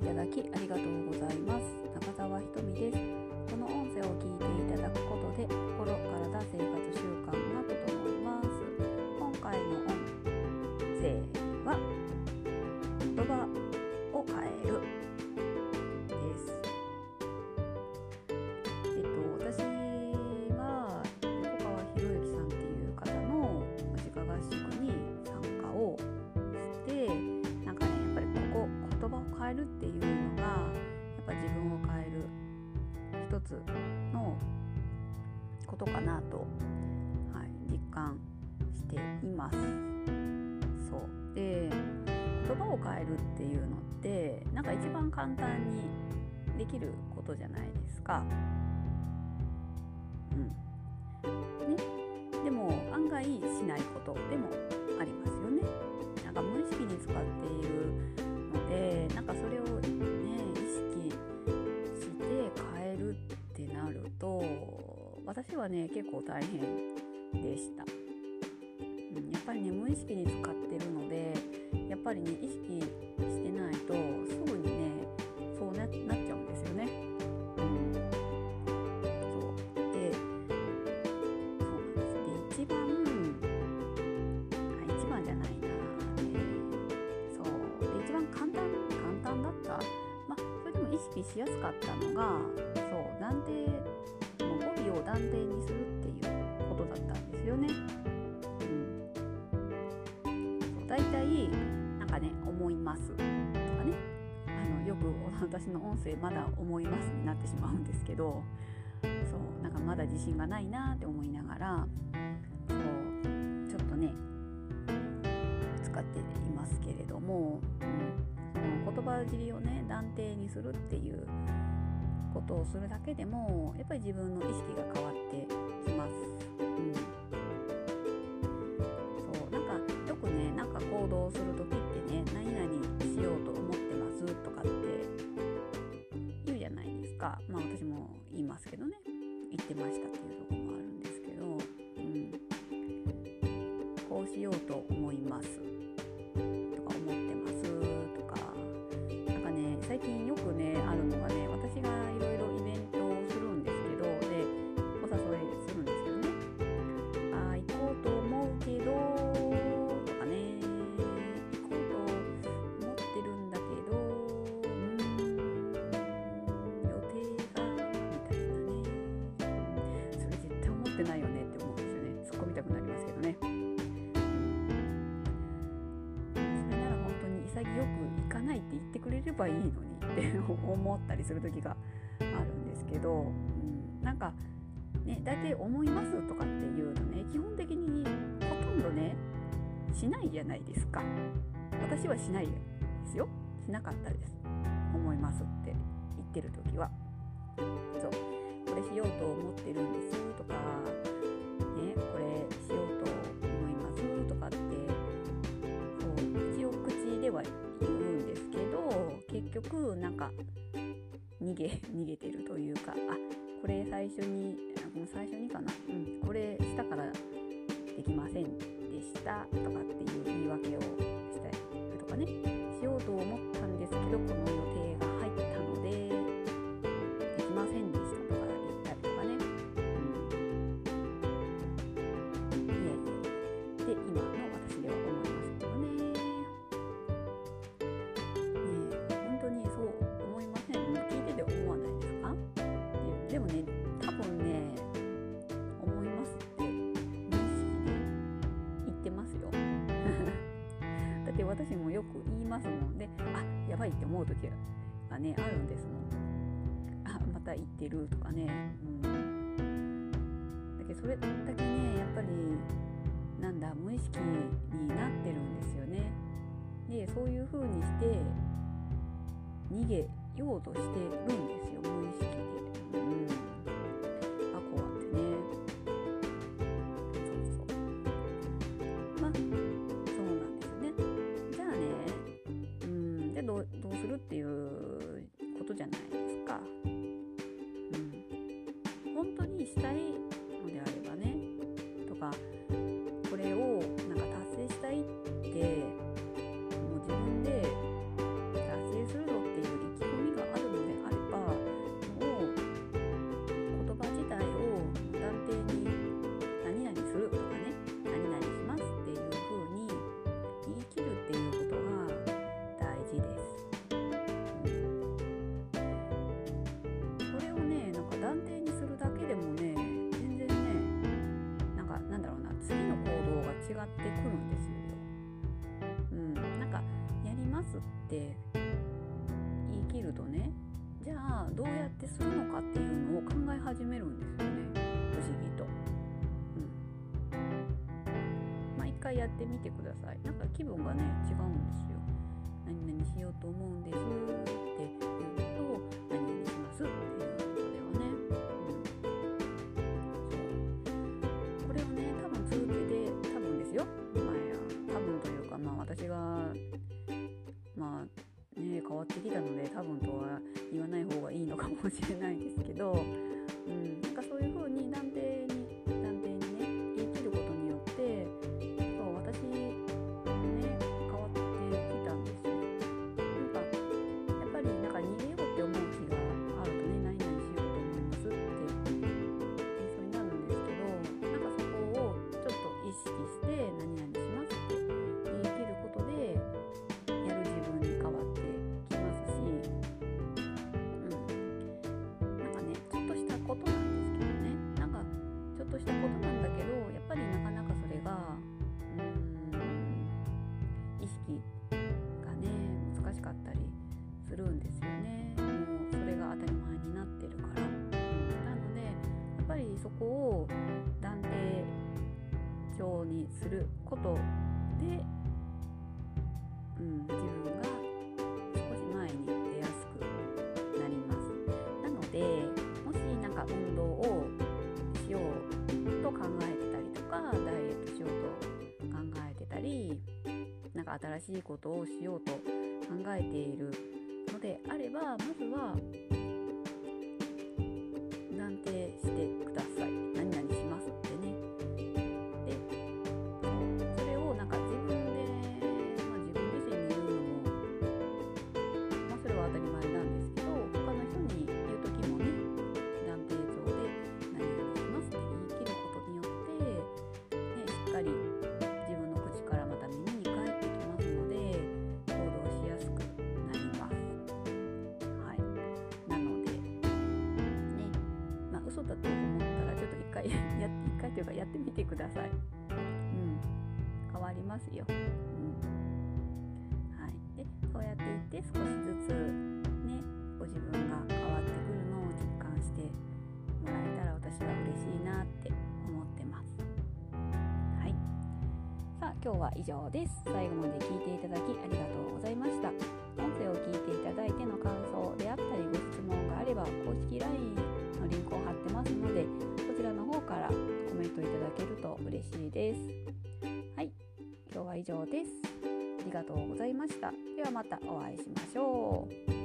いただきありがとうございます。中澤ひとみです。この音声を聞いていただくことで心体生活習慣が整います。今回の音声ことかなと、はい、実感しています。そうで言葉を変えるっていうのってなんか一番簡単にできることじゃないですか。うん、ね、でも案外しないことでもありますよね。なんか無意識に使っている私はね結構大変でした、うん、やっぱりね無意識に使ってるのでやっぱりね意識してないとすぐにねそうななっちゃうんですよね、うん、そう。でそうなんです。で一番あ一番じゃないな、えーそう。で一番簡単簡単だった。まあそれでも意識しやすかったのがそう。断定もうを断定にするっていうことだったんですよね。うん、そう大体なんかね思いますとかね。あのよく私の音声まだ思いますになってしまうんですけどそうなんかまだ自信がないなって思いながらそうちょっとね使っていますけれども、うん、その言葉尻をね断定にするっていうことをするだけでもやっぱり自分の意識が変わってきます。うん、そうなんかよくねなんか行動する時ってね何々しようと思ってますとかって言うじゃないですか。まあ私も言いますけどね。言ってましたっていうとこもあるんですけど、うん、こうしようと思います。てないよねって思うんですよね。突っ込みたくなりますけどね。それなら本当に潔く行かないって言ってくれればいいのにって 思ったりする時があるんですけど、うん、なんかね大体「思います」とかっていうのね基本的にほとんどねしないじゃないですか。私はしないですよ。しなかったです。思いますって言ってる時は。そう。れしようと思ってるんですとかねこれしようと思いますとかってそう一応口では言うんですけど結局なんか逃げ 逃げてるというかあこれ最初にもう最初にかな、うん、これしたからできませんでしたとかっていう言い訳をますもん。であやばいって思う時がねあるんですもん。あまた行ってるとかね。うん。だけどそれだけねやっぱりなんだ無意識になってるんですよね。でそういう風にして逃げようとしてるんですってくるんですよ。うん、なんかやりますって言い切るとねじゃあどうやってするのかっていうのを考え始めるんですよね不思議と。うん、まあ一回やってみてください。なんか気分がね違うんですよ。何々しようと思うんですって言うと何々しますっていうしれないですけど、しかったりするんですよね。もうそれが当たり前になってるから。なのでやっぱりそこを断定帳にすることで、うん、自分が少し前に出やすくなります。なのでもし何か運動をしようと考えてたりとかダイエットしようと考えてたり何か新しいことをしようと考えている。回 や一回というかやってみてください。うん、変わりますよ。うんはい、でそうやっていって少しずつねご自分が変わってくるのを実感してもらえたら私は嬉しいなって思ってます。はい、さあ今日は以上です。最後まで聞いていただきありがとうございました。音声を聞いていただいての感想であったりご質問があれば公式 LINE クを貼ってますのでこちらの方からコメントいただけると嬉しいです。はい。今日は以上です。ありがとうございました。ではまたお会いしましょう。